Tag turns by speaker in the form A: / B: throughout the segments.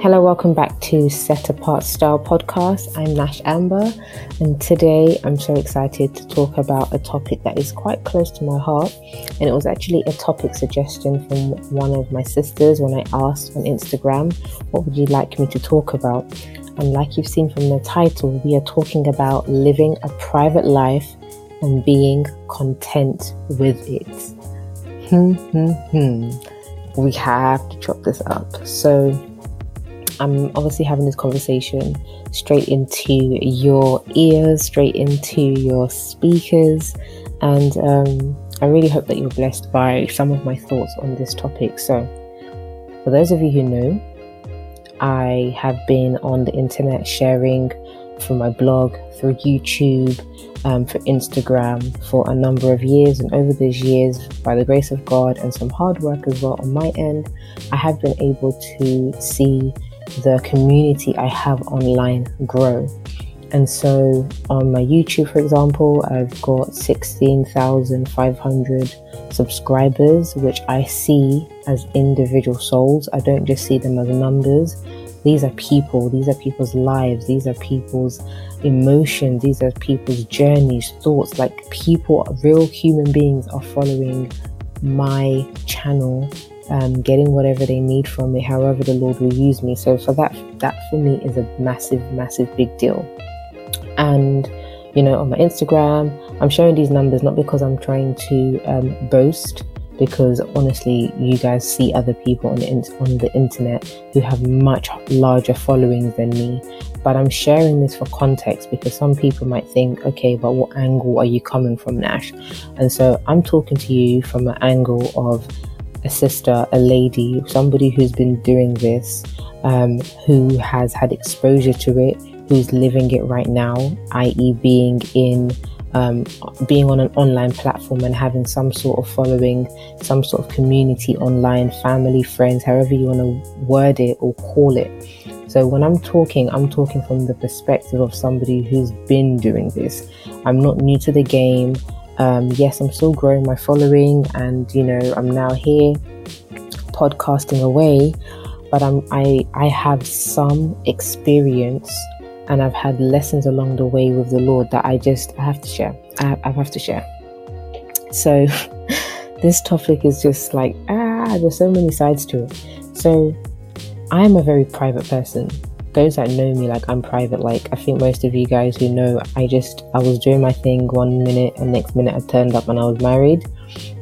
A: Hello, welcome back to Set Apart Style Podcast. I'm Nash Amber, and today I'm so excited to talk about a topic that is quite close to my heart. And it was actually a topic suggestion from one of my sisters when I asked on Instagram, What would you like me to talk about? And like you've seen from the title, we are talking about living a private life and being content with it. Hmm, hmm, hmm. We have to chop this up. So, I'm obviously having this conversation straight into your ears, straight into your speakers, and um, I really hope that you're blessed by some of my thoughts on this topic. So, for those of you who know, I have been on the internet sharing through my blog, through YouTube, um, for Instagram for a number of years. And over those years, by the grace of God and some hard work as well on my end, I have been able to see the community I have online grow. And so on my YouTube, for example, I've got 16,500 subscribers, which I see as individual souls. I don't just see them as numbers. These are people, these are people's lives, these are people's emotions, these are people's journeys, thoughts. Like people, real human beings are following my channel um, getting whatever they need from me, however the Lord will use me. So for that, that for me is a massive, massive big deal. And you know, on my Instagram, I'm showing these numbers not because I'm trying to um, boast, because honestly, you guys see other people on the in- on the internet who have much larger followings than me. But I'm sharing this for context because some people might think, okay, but what angle are you coming from, Nash? And so I'm talking to you from an angle of a sister, a lady, somebody who's been doing this, um, who has had exposure to it, who's living it right now, i.e., being in um, being on an online platform and having some sort of following, some sort of community online, family, friends, however you want to word it or call it. So when I'm talking, I'm talking from the perspective of somebody who's been doing this. I'm not new to the game. Um, yes, I'm still growing my following, and you know, I'm now here podcasting away, but I'm I I have some experience and I've had lessons along the way with the Lord that I just I have to share. I, I have to share. So this topic is just like ah, there's so many sides to it. So I am a very private person those that know me, like I'm private. Like I think most of you guys who know, I just I was doing my thing one minute and next minute I turned up and I was married,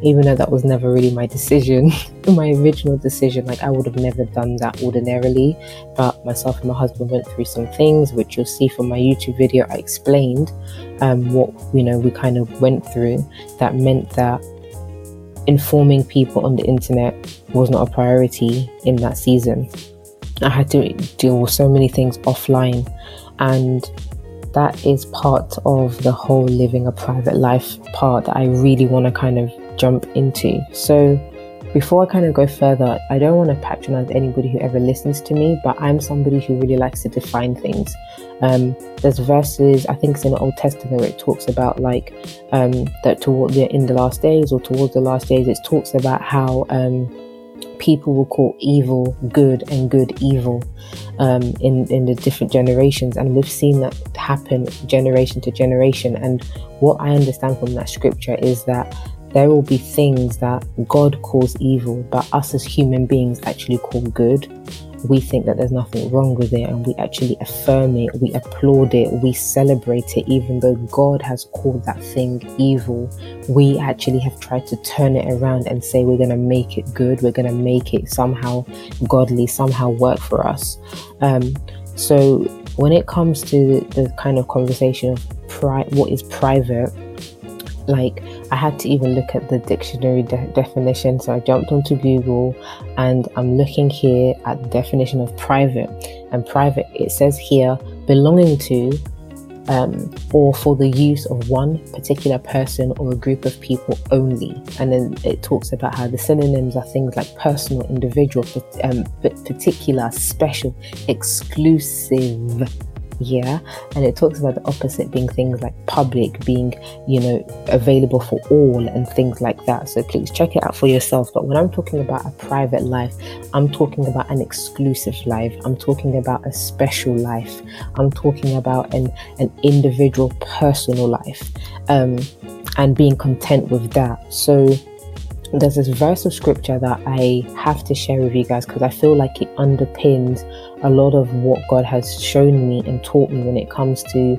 A: even though that was never really my decision, my original decision. Like I would have never done that ordinarily, but myself and my husband went through some things, which you'll see from my YouTube video. I explained um, what you know we kind of went through. That meant that informing people on the internet was not a priority in that season I had to deal with so many things offline, and that is part of the whole living a private life part that I really want to kind of jump into. So, before I kind of go further, I don't want to patronize anybody who ever listens to me, but I'm somebody who really likes to define things. Um, there's verses, I think it's in the Old Testament, where it talks about like um, that toward the in the last days or towards the last days, it talks about how um, people will call evil good and good evil um, in in the different generations, and we've seen that happen generation to generation. And what I understand from that scripture is that there will be things that God calls evil, but us as human beings actually call good we think that there's nothing wrong with it and we actually affirm it, we applaud it, we celebrate it, even though God has called that thing evil. We actually have tried to turn it around and say we're going to make it good, we're going to make it somehow godly, somehow work for us. Um, so when it comes to the kind of conversation of pri- what is private, like I had to even look at the dictionary de- definition. So I jumped onto Google and I'm looking here at the definition of private. And private, it says here, belonging to um, or for the use of one particular person or a group of people only. And then it talks about how the synonyms are things like personal, individual, um, particular, special, exclusive, yeah and it talks about the opposite being things like public being you know available for all and things like that. So please check it out for yourself. But when i'm talking about a private life i'm talking about an exclusive life. I'm talking about a special life. I'm talking about an an individual personal life um and being content with that. So there's this verse of scripture that I have to share with you guys because I feel like it underpins a lot of what God has shown me and taught me when it comes to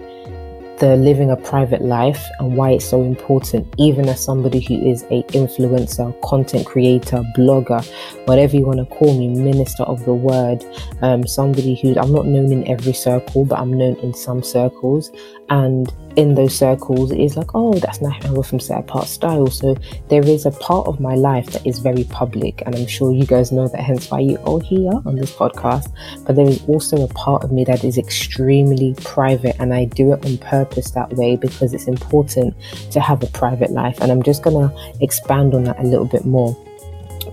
A: the living a private life and why it's so important even as somebody who is a influencer content creator blogger whatever you want to call me minister of the word um, somebody who i'm not known in every circle but i'm known in some circles. And in those circles it is like oh that's not National from set apart style so there is a part of my life that is very public and i'm sure you guys know that hence why you all here on this podcast. But there is also a part of me that is extremely private and i do it on purpose that way because it's important to have a private life and i'm just gonna expand on that a little bit more.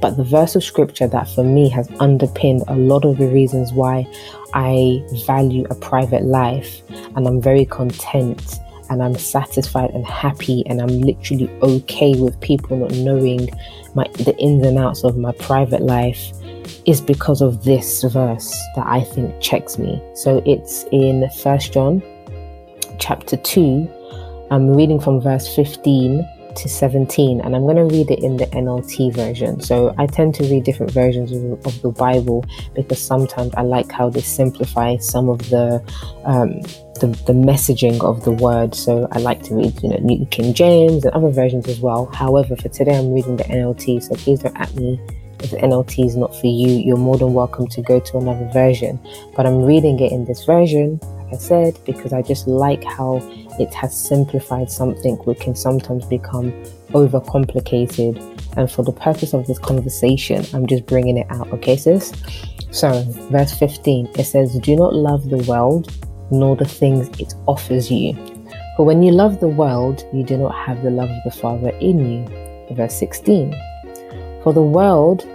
A: But the verse of scripture that for me has underpinned a lot of the reasons why I value a private life and I'm very content and I'm satisfied and happy and I'm literally okay with people not knowing my the ins and outs of my private life is because of this verse that I think checks me. So it's in First John chapter 2. I'm reading from verse 15 to 17 and I'm going to read it in the NLT version. So I tend to read different versions of, of the Bible because sometimes I like how they simplify some of the, um, the the messaging of the word. So I like to read, you know, New King James and other versions as well. However, for today I'm reading the NLT, so please don't at me if the NLT is not for you. You're more than welcome to go to another version. But I'm reading it in this version, I said, because I just like how it has simplified something which can sometimes become overcomplicated. And for the purpose of this conversation, I'm just bringing it out, okay, sis? So, verse 15, it says, Do not love the world nor the things it offers you. For when you love the world, you do not have the love of the Father in you. Verse 16, For the world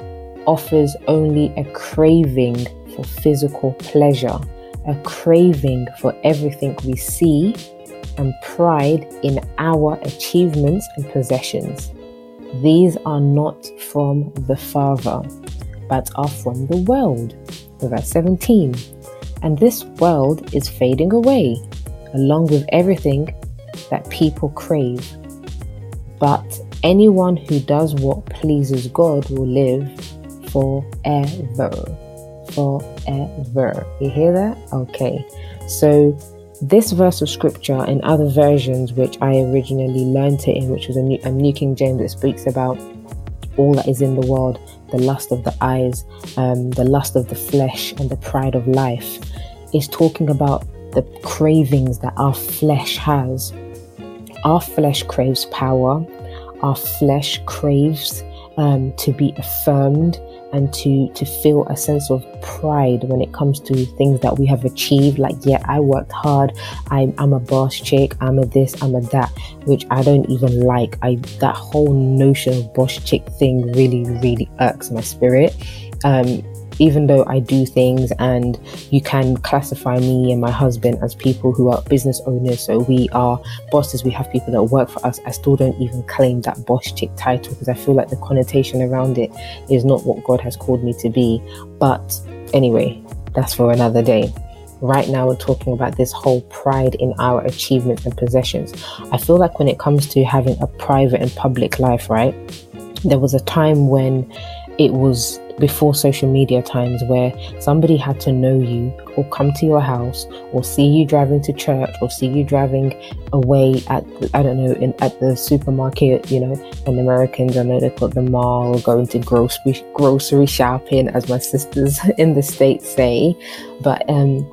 A: offers only a craving for physical pleasure, a craving for everything we see and pride in our achievements and possessions. These are not from the Father, but are from the world. Verse 17. And this world is fading away, along with everything that people crave. But anyone who does what pleases God will live forever. Forever. You hear that? Okay. So this verse of scripture and other versions which I originally learned it in, which was a New, a New King James that speaks about all that is in the world, the lust of the eyes, um, the lust of the flesh, and the pride of life, is talking about the cravings that our flesh has. Our flesh craves power, our flesh craves um, to be affirmed and to to feel a sense of pride when it comes to things that we have achieved. Like yeah i worked hard. I'm, I'm a boss chick. I'm a this i'm a that which i don't even like. I that whole notion of boss chick thing really really irks my spirit. Um even though I do things and you can classify me and my husband as people who are business owners, so we are bosses, we have people that work for us, I still don't even claim that boss chick title because I feel like the connotation around it is not what God has called me to be. But anyway, that's for another day. Right now, we're talking about this whole pride in our achievements and possessions. I feel like when it comes to having a private and public life, right? There was a time when it was before social media times where somebody had to know you or come to your house or see you driving to church or see you driving away at I don't know in at the supermarket you know and Americans I know they call the mall going to grocery grocery shopping as my sisters in the states say. But um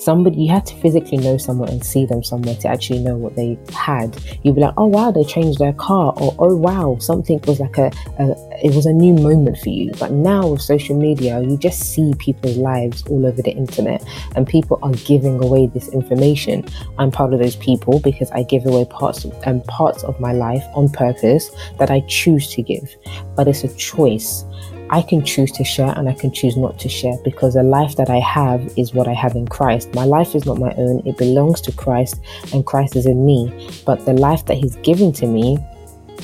A: somebody you had to physically know someone and see them somewhere to actually know what they had. You'd be like oh wow they changed their car or oh wow something was like a, a, it was a new moment for you. But now with social media you just see people's lives all over the internet and people are giving away this information. I'm part of those people because i give away parts and um, parts of my life on purpose that i choose to give. But it's a choice I can choose to share and I can choose not to share because the life that I have is what I have in Christ. My life is not my own, it belongs to Christ and Christ is in me. But the life that He's given to me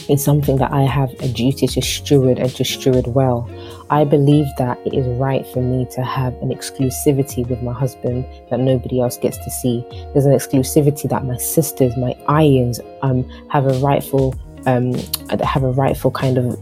A: is something that I have a duty to steward and to steward well. I believe that it is right for me to have an exclusivity with my husband that nobody else gets to see. There's an exclusivity that my sisters, my irons, um, have a rightful um, have a rightful kind of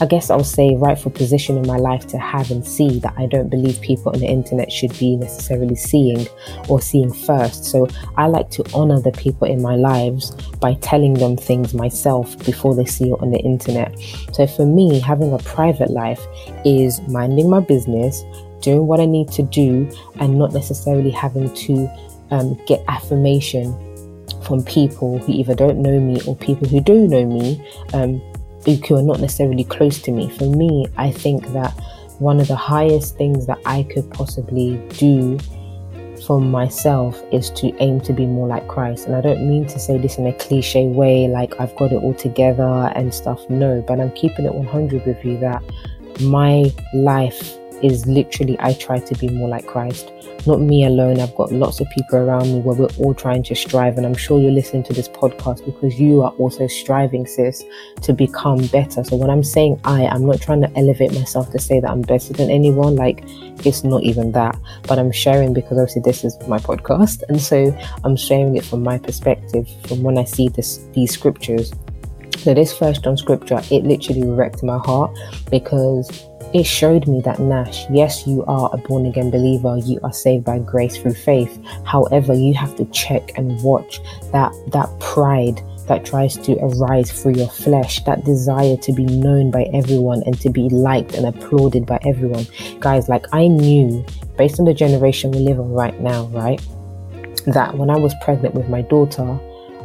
A: I guess I'll say rightful position in my life to have and see that I don't believe people on the internet should be necessarily seeing or seeing first. So I like to honor the people in my lives by telling them things myself before they see it on the internet. So for me, having a private life is minding my business, doing what I need to do, and not necessarily having to um, get affirmation from people who either don't know me or people who do know me um, who are not necessarily close to me. For me, I think that one of the highest things that I could possibly do for myself is to aim to be more like Christ. And I don't mean to say this in a cliche way, like I've got it all together and stuff. No, but I'm keeping it 100 with you that my life is literally I try to be more like Christ not me alone. I've got lots of people around me where we're all trying to strive. And I'm sure you're listening to this podcast because you are also striving, sis, to become better. So when I'm saying I, I'm not trying to elevate myself to say that I'm better than anyone. Like it's not even that. But I'm sharing because obviously this is my podcast. And so I'm sharing it from my perspective, from when I see this these scriptures. So this first John scripture, it literally wrecked my heart because it showed me that Nash, yes, you are a born again believer, you are saved by grace through faith. However, you have to check and watch that that pride that tries to arise through your flesh, that desire to be known by everyone and to be liked and applauded by everyone. Guys, like I knew based on the generation we live in right now, right? That when I was pregnant with my daughter,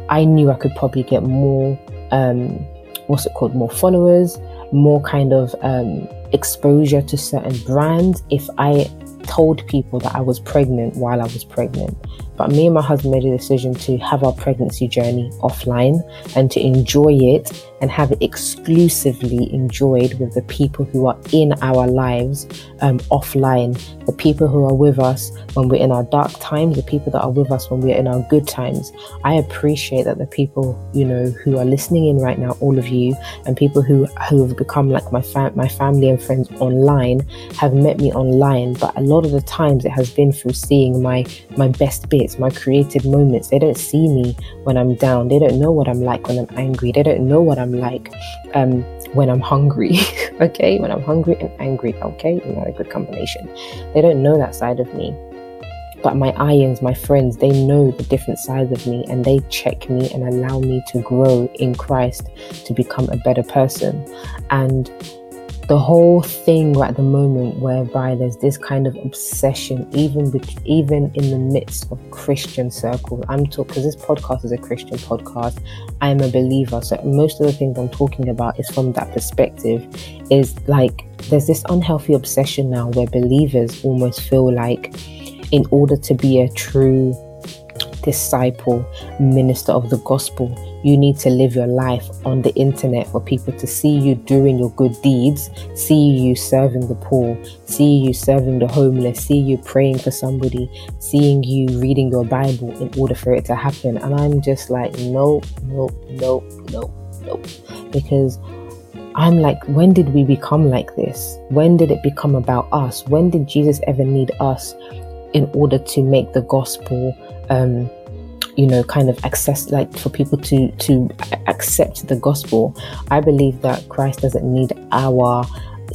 A: I knew I could probably get more um what's it called, more followers, more kind of um exposure to certain brands if I told people that I was pregnant while I was pregnant. But me and my husband made a decision to have our pregnancy journey offline and to enjoy it and have it exclusively enjoyed with the people who are in our lives um, offline, the people who are with us when we're in our dark times, the people that are with us when we're in our good times. I appreciate that the people, you know, who are listening in right now, all of you, and people who, who have become like my, fam- my family and friends online have met me online, but a lot of the times it has been through seeing my, my best bits my creative moments. They don't see me when I'm down. They don't know what I'm like when I'm angry. They don't know what I'm like um, when I'm hungry. okay, when I'm hungry and angry. Okay, not a good combination. They don't know that side of me. But my irons, my friends, they know the different sides of me and they check me and allow me to grow in Christ to become a better person. And the whole thing right at the moment whereby there's this kind of obsession even even in the midst of christian circles. I'm talking because this podcast is a christian podcast. I'm a believer. So most of the things i'm talking about is from that perspective. Is like there's this unhealthy obsession now where believers almost feel like in order to be a true disciple minister of the gospel you need to live your life on the internet for people to see you doing your good deeds, see you serving the poor, see you serving the homeless, see you praying for somebody, seeing you reading your Bible in order for it to happen. And I'm just like, no, no, no, no, no. Because I'm like, when did we become like this? When did it become about us? When did Jesus ever need us in order to make the gospel um, you know kind of access like for people to to accept the gospel i believe that christ doesn't need our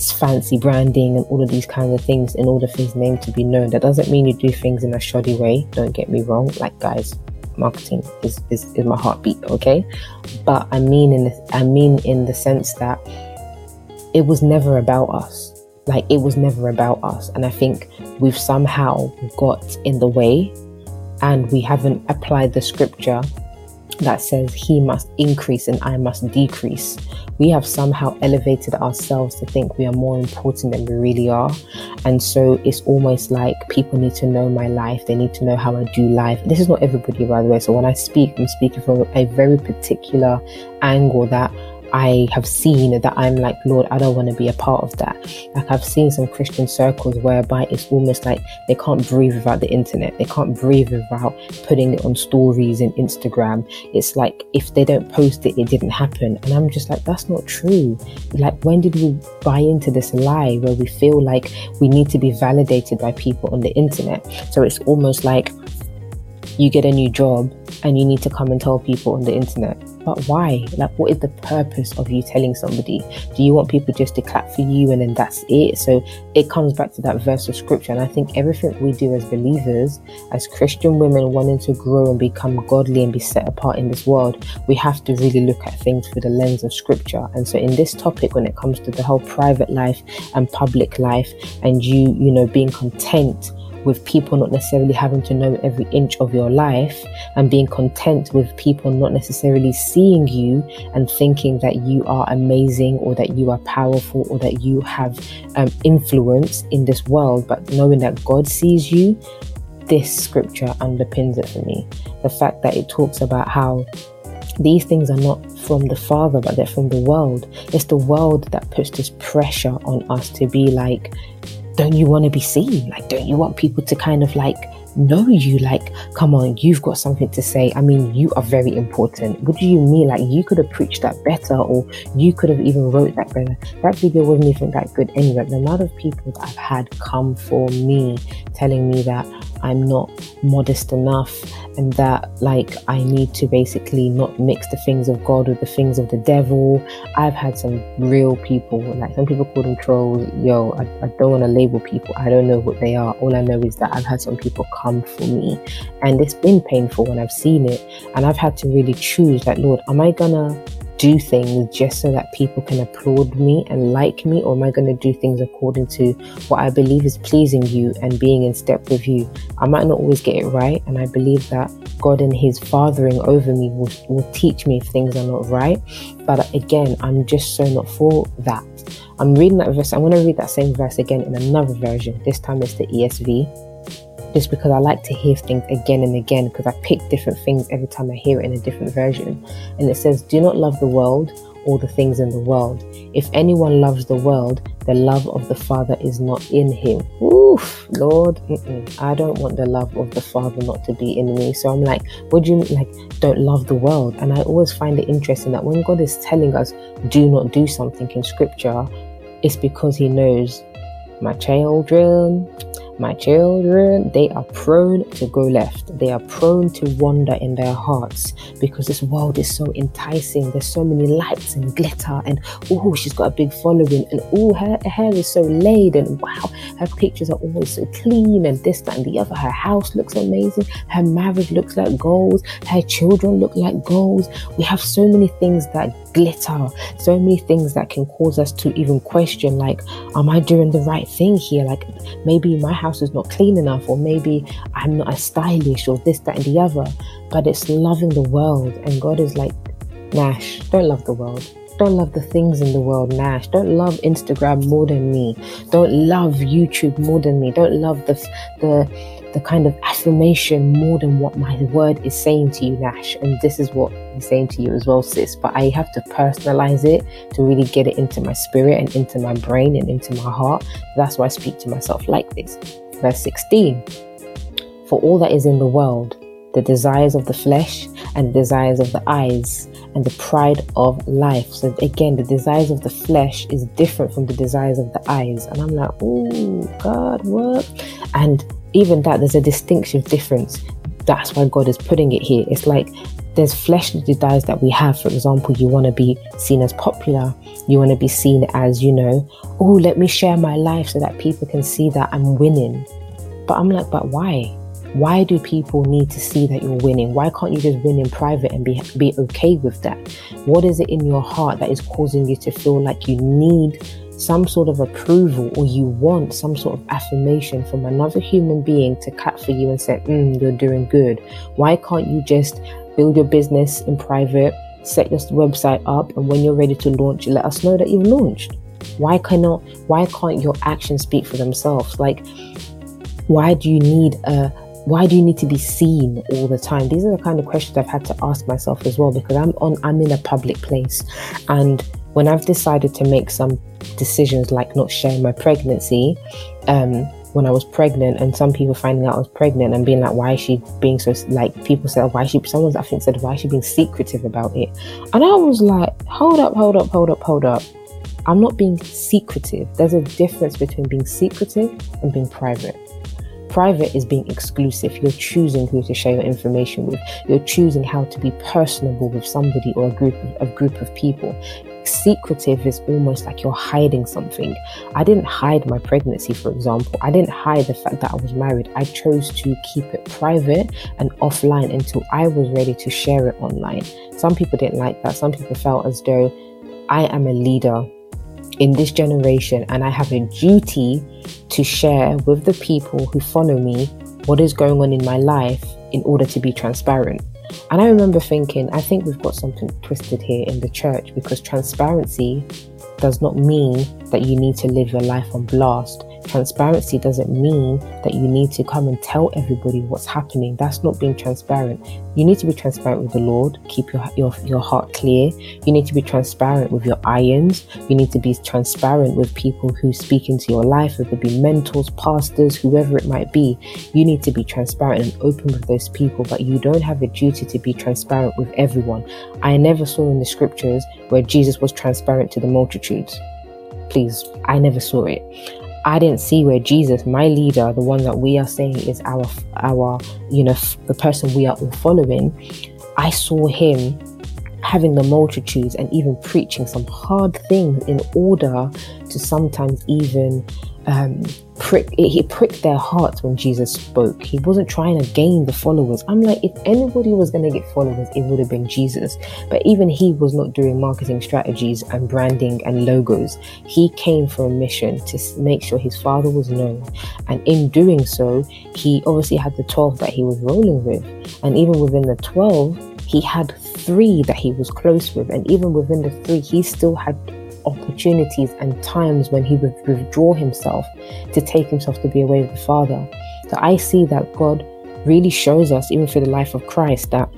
A: fancy branding and all of these kinds of things in order for his name to be known. That doesn't mean you do things in a shoddy way don't get me wrong. Like guys marketing is, is, is my heartbeat okay? But i mean in the, i mean in the sense that it was never about us. Like it was never about us. And i think we've somehow got in the way and we haven't applied the scripture that says he must increase and I must decrease. We have somehow elevated ourselves to think we are more important than we really are. And so it's almost like people need to know my life, they need to know how I do life. This is not everybody, by the way. So when I speak, I'm speaking from a very particular angle that I have seen that I'm like, Lord, I don't want to be a part of that. Like I've seen some Christian circles whereby it's almost like they can't breathe without the internet. They can't breathe without putting it on stories and Instagram. It's like if they don't post it, it didn't happen. And I'm just like, that's not true. Like when did we buy into this lie where we feel like we need to be validated by people on the internet? So it's almost like you get a new job and you need to come and tell people on the internet. But why? Like, what is the purpose of you telling somebody? Do you want people just to clap for you and then that's it? So it comes back to that verse of scripture. And I think everything we do as believers, as Christian women wanting to grow and become godly and be set apart in this world, we have to really look at things through the lens of scripture. And so in this topic, when it comes to the whole private life and public life, and you, you know, being content with people not necessarily having to know every inch of your life and being content with people not necessarily seeing you and thinking that you are amazing or that you are powerful or that you have um, influence in this world, but knowing that God sees you, this scripture underpins it for me. The fact that it talks about how these things are not from the Father, but they're from the world. It's the world that puts this pressure on us to be like, don't you want to be seen? Like, don't you want people to kind of like know you? Like, come on, you've got something to say. I mean, you are very important. What do you mean? Like, you could have preached that better, or you could have even wrote that better. That video wasn't even that good anyway. The amount of people that I've had come for me telling me that I'm not modest enough and that like I need to basically not mix the things of God with the things of the devil. I've had some real people, like some people call them trolls. Yo, I, I don't want to label people. I don't know what they are. All I know is that I've had some people come for me and it's been painful when I've seen it. And I've had to really choose like, Lord, am I gonna do things just so that people can applaud me and like me, or am I going to do things according to what I believe is pleasing you and being in step with you? I might not always get it right, and I believe that God and His fathering over me will, will teach me if things are not right. But again, I'm just so not for that. I'm reading that verse. I'm going to read that same verse again in another version. This time it's the ESV just because I like to hear things again and again because I pick different things every time I hear it in a different version. And it says, Do not love the world or the things in the world. If anyone loves the world, the love of the Father is not in him. Oof, Lord, I don't want the love of the Father not to be in me. So I'm like, what do you mean? Like, don't love the world. And I always find it interesting that when God is telling us, do not do something in scripture, it's because He knows my children, my children, they are prone to go left. They are prone to wander in their hearts because this world is so enticing. There's so many lights and glitter, and oh, she's got a big following, and oh, her, hair is so laid, and wow, her pictures are always so clean, and this, that, and the other. Her house looks amazing. Her marriage looks like goals. Her children look like goals. We have so many things that glitter, so many things that can cause us to even question, like, am I doing the right thing here? Like, maybe my house is not clean enough, or maybe I'm not as stylish, or this, that, and the other. But it's loving the world, and God is like, Nash, don't love the world. Don't love the things in the world, Nash. Don't love Instagram more than me. Don't love YouTube more than me. Don't love the the the kind of affirmation more than what my word is saying to you, Nash. And this is what he's saying to you as well, sis. But I have to personalize it to really get it into my spirit and into my brain and into my heart. That's why I speak to myself like this. Verse 16 For all that is in the world, the desires of the flesh and the desires of the eyes and the pride of life. So again, the desires of the flesh is different from the desires of the eyes. And I'm like, oh God, what? And even that, there's a distinctive difference. That's why God is putting it here. It's like there's fleshly desires that we have. For example, you want to be seen as popular. You want to be seen as, you know, oh, let me share my life so that people can see that I'm winning. But I'm like, but why? Why do people need to see that you're winning? Why can't you just win in private and be be okay with that? What is it in your heart that is causing you to feel like you need some sort of approval or you want some sort of affirmation from another human being to clap for you and say, mm, you're doing good. Why can't you just build your business in private, set your website up, and when you're ready to launch, let us know that you've launched? Why cannot why can't your actions speak for themselves? Like why do you need a why do you need to be seen all the time these are the kind of questions i've had to ask myself as well because i'm on i'm in a public place and when i've decided to make some decisions like not sharing my pregnancy um, when I was pregnant and some people finding out I was pregnant and being like, why is she being so, like, people said, why she, someone I think said, why is she being secretive about it? And I was like, hold up, hold up, hold up, hold up. I'm not being secretive. There's a difference between being secretive and being private. Private is being exclusive. You're choosing who to share your information with. You're choosing how to be personable with somebody or a group of, a group of people secretive is almost like you're hiding something. I didn't hide my pregnancy, for example. I didn't hide the fact that I was married. I chose to keep it private and offline until I was ready to share it online. Some people didn't like that. Some people felt as though I am a leader in this generation and I have a duty to share with the people who follow me what is going on in my life in order to be transparent. And I remember thinking, I think we've got something twisted here in the church because transparency does not mean that you need to live your life on blast. Transparency doesn't mean that you need to come and tell everybody what's happening. That's not being transparent. You need to be transparent with the Lord. Keep your, your, your heart clear. You need to be transparent with your irons. You need to be transparent with people who speak into your life, whether it be mentors, pastors, whoever it might be. You need to be transparent and open with those people, but you don't have a duty to be transparent with everyone. I never saw in the scriptures where Jesus was transparent to the multitudes. Please, I never saw it. I didn't see where Jesus, my leader, the one that we are saying is our our you know the person we are all following, I saw him having the multitudes and even preaching some hard things in order to sometimes even um, prick he pricked their hearts when Jesus spoke. He wasn't trying to gain the followers. I'm like, if anybody was going to get followers, it would have been Jesus. But even he was not doing marketing strategies and branding and logos. He came for a mission to make sure his father was known. And in doing so, he obviously had the 12 that he was rolling with. And even within the 12, he had three that he was close with. And even within the three, he still had opportunities and times when he would withdraw himself to take himself to be away with the Father. So I see that God really shows us, even through the life of Christ, that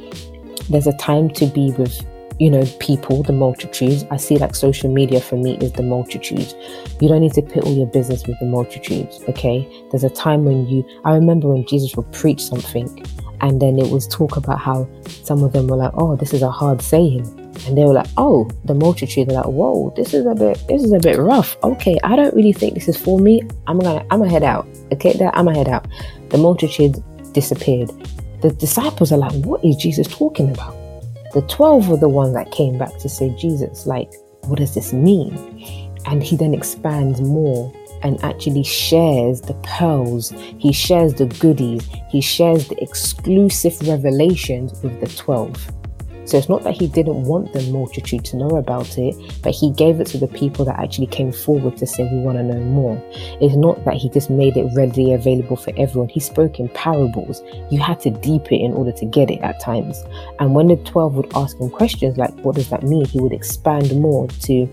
A: there's a time to be with you know people the multitudes. I see like social media for me is the multitudes. You don't need to put all your business with the multitudes okay? There's a time when you i remember when jesus would preach something and then it was talk about how some of them were like oh this is a hard saying and they were like, "Oh, the multitude." They're like, "Whoa, this is a bit, this is a bit rough." Okay, I don't really think this is for me. I'm gonna, I'm gonna head out. Okay, that I'm gonna head out. The multitude disappeared. The disciples are like, "What is Jesus talking about?" The twelve were the ones that came back to say, "Jesus, like, what does this mean?" And he then expands more and actually shares the pearls, he shares the goodies, he shares the exclusive revelations with the 12. So it's not that he didn't want the multitude to know about it, but he gave it to the people that actually came forward to say, We want to know more. It's not that he just made it readily available for everyone. He spoke in parables. You had to deep it in order to get it at times. And when the 12 would ask him questions like, What does that mean? He would expand more to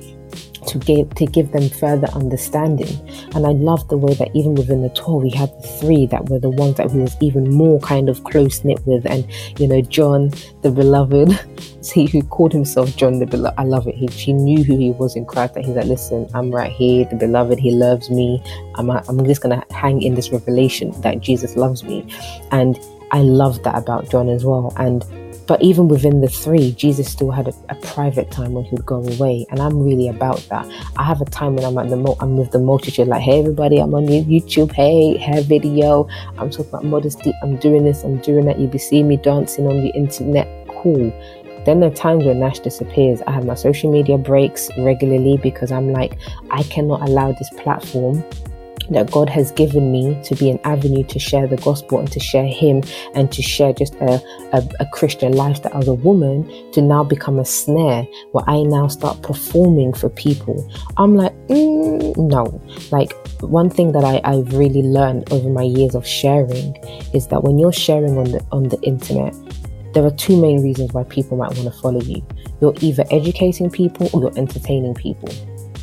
A: to give to give them further understanding. And I love the way that even within the tour we had the three that were the ones that he was even more kind of close knit with. And you know, John the beloved, he who called himself John the beloved. I love it. He she knew who he was in Christ. That he's like, listen, I'm right here, the beloved. He loves me. I'm I'm just gonna hang in this revelation that Jesus loves me, and I love that about John as well. And but even within the three, Jesus still had a, a, private time when he would go away, and I'm really about that. I have a time when I'm at the I'm with the multitude, like, hey everybody, I'm on YouTube, hey, hair video, I'm talking about modesty, I'm doing this, I'm doing that. You be seeing me dancing on the internet, cool. Then there are times when Nash disappears. I have my social media breaks regularly because I'm like, I cannot allow this platform that God has given me to be an avenue to share the gospel and to share Him and to share just a, a, a, Christian lifestyle as a woman to now become a snare where I now start performing for people. I'm like, mm, no. Like, one thing that I, I've really learned over my years of sharing is that when you're sharing on the on the internet, there are two main reasons why people might want to follow you. You're either educating people or you're entertaining people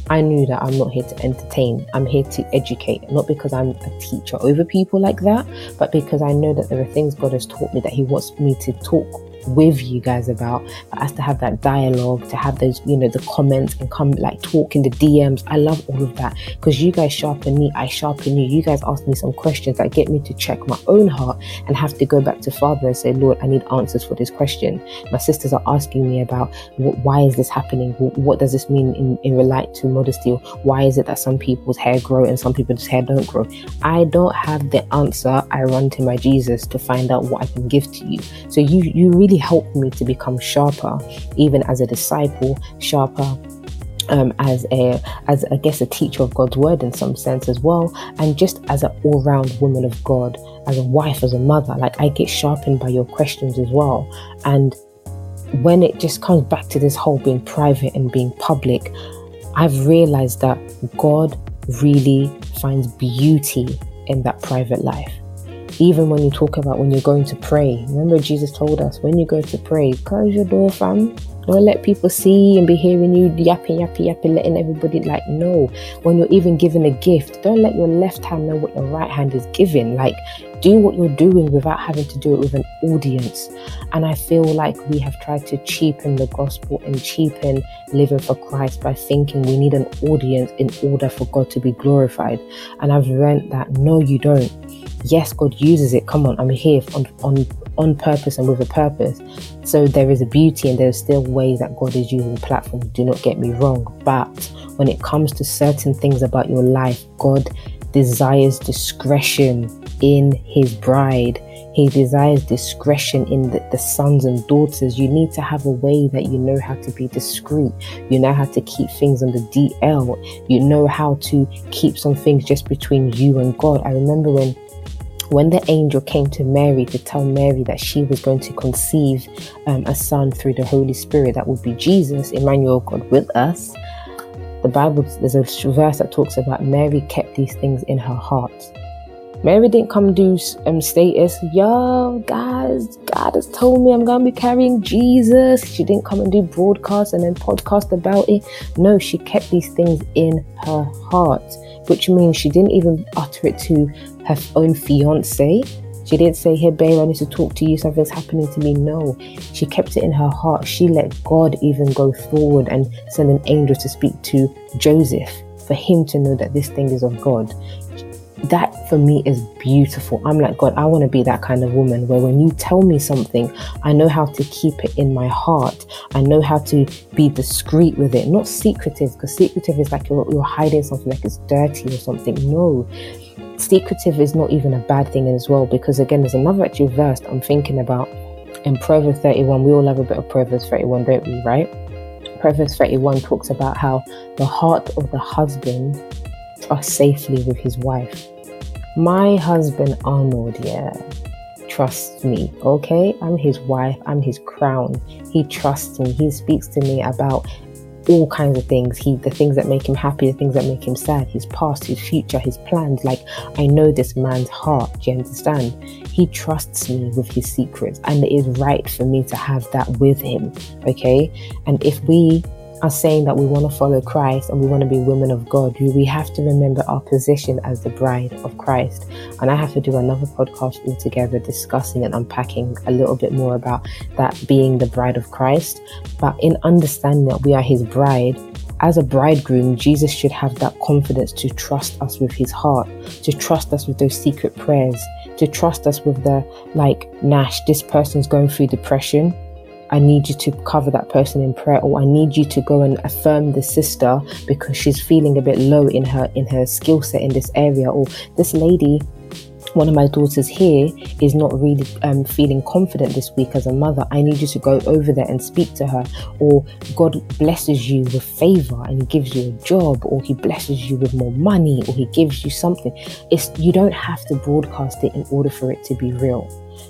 A: I knew that I'm not here to entertain. I'm here to educate, not because I'm a teacher over people like that, but because I know that there are things God has taught me that He wants me to talk with you guys about for us to have that dialogue to have those you know the comments and come like talk in the dms i love all of that because you guys sharpen me i sharpen you. You guys ask me some questions that get me to check my own heart and have to go back to father and say lord i need answers for this question. My sisters are asking me about why is this happening? What, what does this mean in, in relate to modesty? Why is it that some people's hair grow and some people's hair don't grow? I don't have the answer. I run to my jesus to find out what i can give to you. So you you really really helped me to become sharper, even as a disciple, sharper um, as a as I guess a teacher of God's word in some sense as well, and just as an all round woman of God, as a wife, as a mother. Like I get sharpened by your questions as well, and when it just comes back to this whole being private and being public, I've realized that God really finds beauty in that private life even when you talk about when you're going to pray, remember Jesus told us when you go to pray, close your door, fam. Don't let people see and be hearing you yapping, yapping, yapping, letting everybody like know. When you're even giving a gift, don't let your left hand know what your right hand is giving. Like, do what you're doing without having to do it with an audience. And I feel like we have tried to cheapen the gospel and cheapen living for Christ by thinking we need an audience in order for God to be glorified. And I've learned that no, you don't yes, God uses it. Come on, I'm here on on on purpose and with a purpose. So there is a beauty and there's still ways that God is using platforms. Do not get me wrong. But when it comes to certain things about your life, God desires discretion in his bride. He desires discretion in the, the, sons and daughters. You need to have a way that you know how to be discreet. You know how to keep things on the DL. You know how to keep some things just between you and God. I remember when when the angel came to Mary to tell Mary that she was going to conceive um, a son through the Holy Spirit, that would be Jesus, Emmanuel, God with us, the Bible, there's a verse that talks about Mary kept these things in her heart. Mary didn't come do um, status, yo, guys, God has told me I'm going to be carrying Jesus. She didn't come and do broadcast and then podcast about it. No, she kept these things in her heart, which means she didn't even utter it to her own fiance. She didn't say, Hey, babe, I need to talk to you. Something's happening to me. No, she kept it in her heart. She let God even go forward and send an angel to speak to Joseph for him to know that this thing is of God. That for me is beautiful. I'm like, God, I want to be that kind of woman where when you tell me something, I know how to keep it in my heart. I know how to be discreet with it, not secretive, because secretive is like you're, you're hiding something like it's dirty or something. No, secretive is not even a bad thing as well because again there's another actual verse I'm thinking about in Proverbs 31 we all have a bit of Proverbs 31 don't we right Proverbs 31 talks about how the heart of the husband trusts safely with his wife my husband Arnold yeah trusts me okay I'm his wife I'm his crown he trusts me he speaks to me about all kinds of things. He the things that make him happy, the things that make him sad, his past, his future, his plans. Like I know this man's heart. Do you understand? He trusts me with his secrets, and it is right for me to have that with him. Okay, and if we are saying that we want to follow Christ and we want to be women of God, we have to remember our position as the bride of Christ. And I have to do another podcast altogether discussing and unpacking a little bit more about that being the bride of Christ. But in understanding that we are his bride, as a bridegroom, Jesus should have that confidence to trust us with his heart, to trust us with those secret prayers, to trust us with the like, Nash, this person's going through depression I need you to cover that person in prayer or I need you to go and affirm the sister because she's feeling a bit low in her in her skill set in this area or this lady one of my daughters here is not really um, feeling confident this week as a mother. I need you to go over there and speak to her. Or God blesses you with favor and gives you a job, or He blesses you with more money, or He gives you something. It's you don't have to broadcast it in order for it to be real.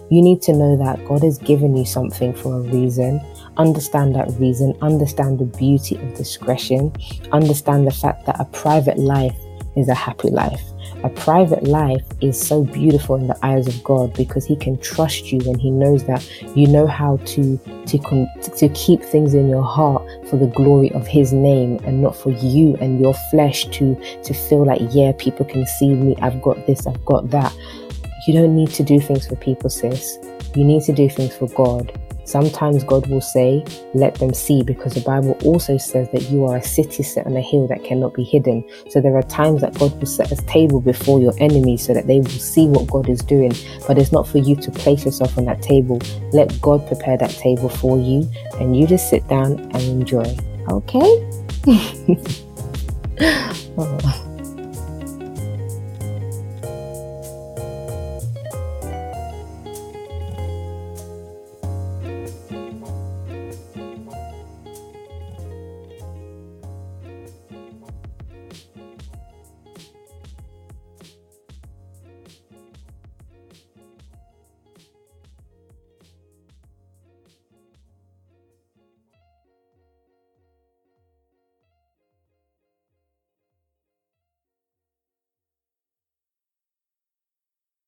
A: You need to know that God has given you something for a reason. Understand that reason, understand the beauty of discretion, understand the fact that a private life is a happy life. a private life is so beautiful in the eyes of God because He can trust you and He knows that you know how to to to keep things in your heart for the glory of His name and not for you and your flesh to to feel like yeah people can see me I've got this I've got that. You don't need to do things for people, sis. You need to do things for God. Sometimes God will say, Let them see, because the Bible also says that you are a city set on a hill that cannot be hidden. So there are times that God will set a table before your enemies so that they will see what God is doing. But it's not for you to place yourself on that table. Let God prepare that table for you, and you just sit down and enjoy. Okay? oh.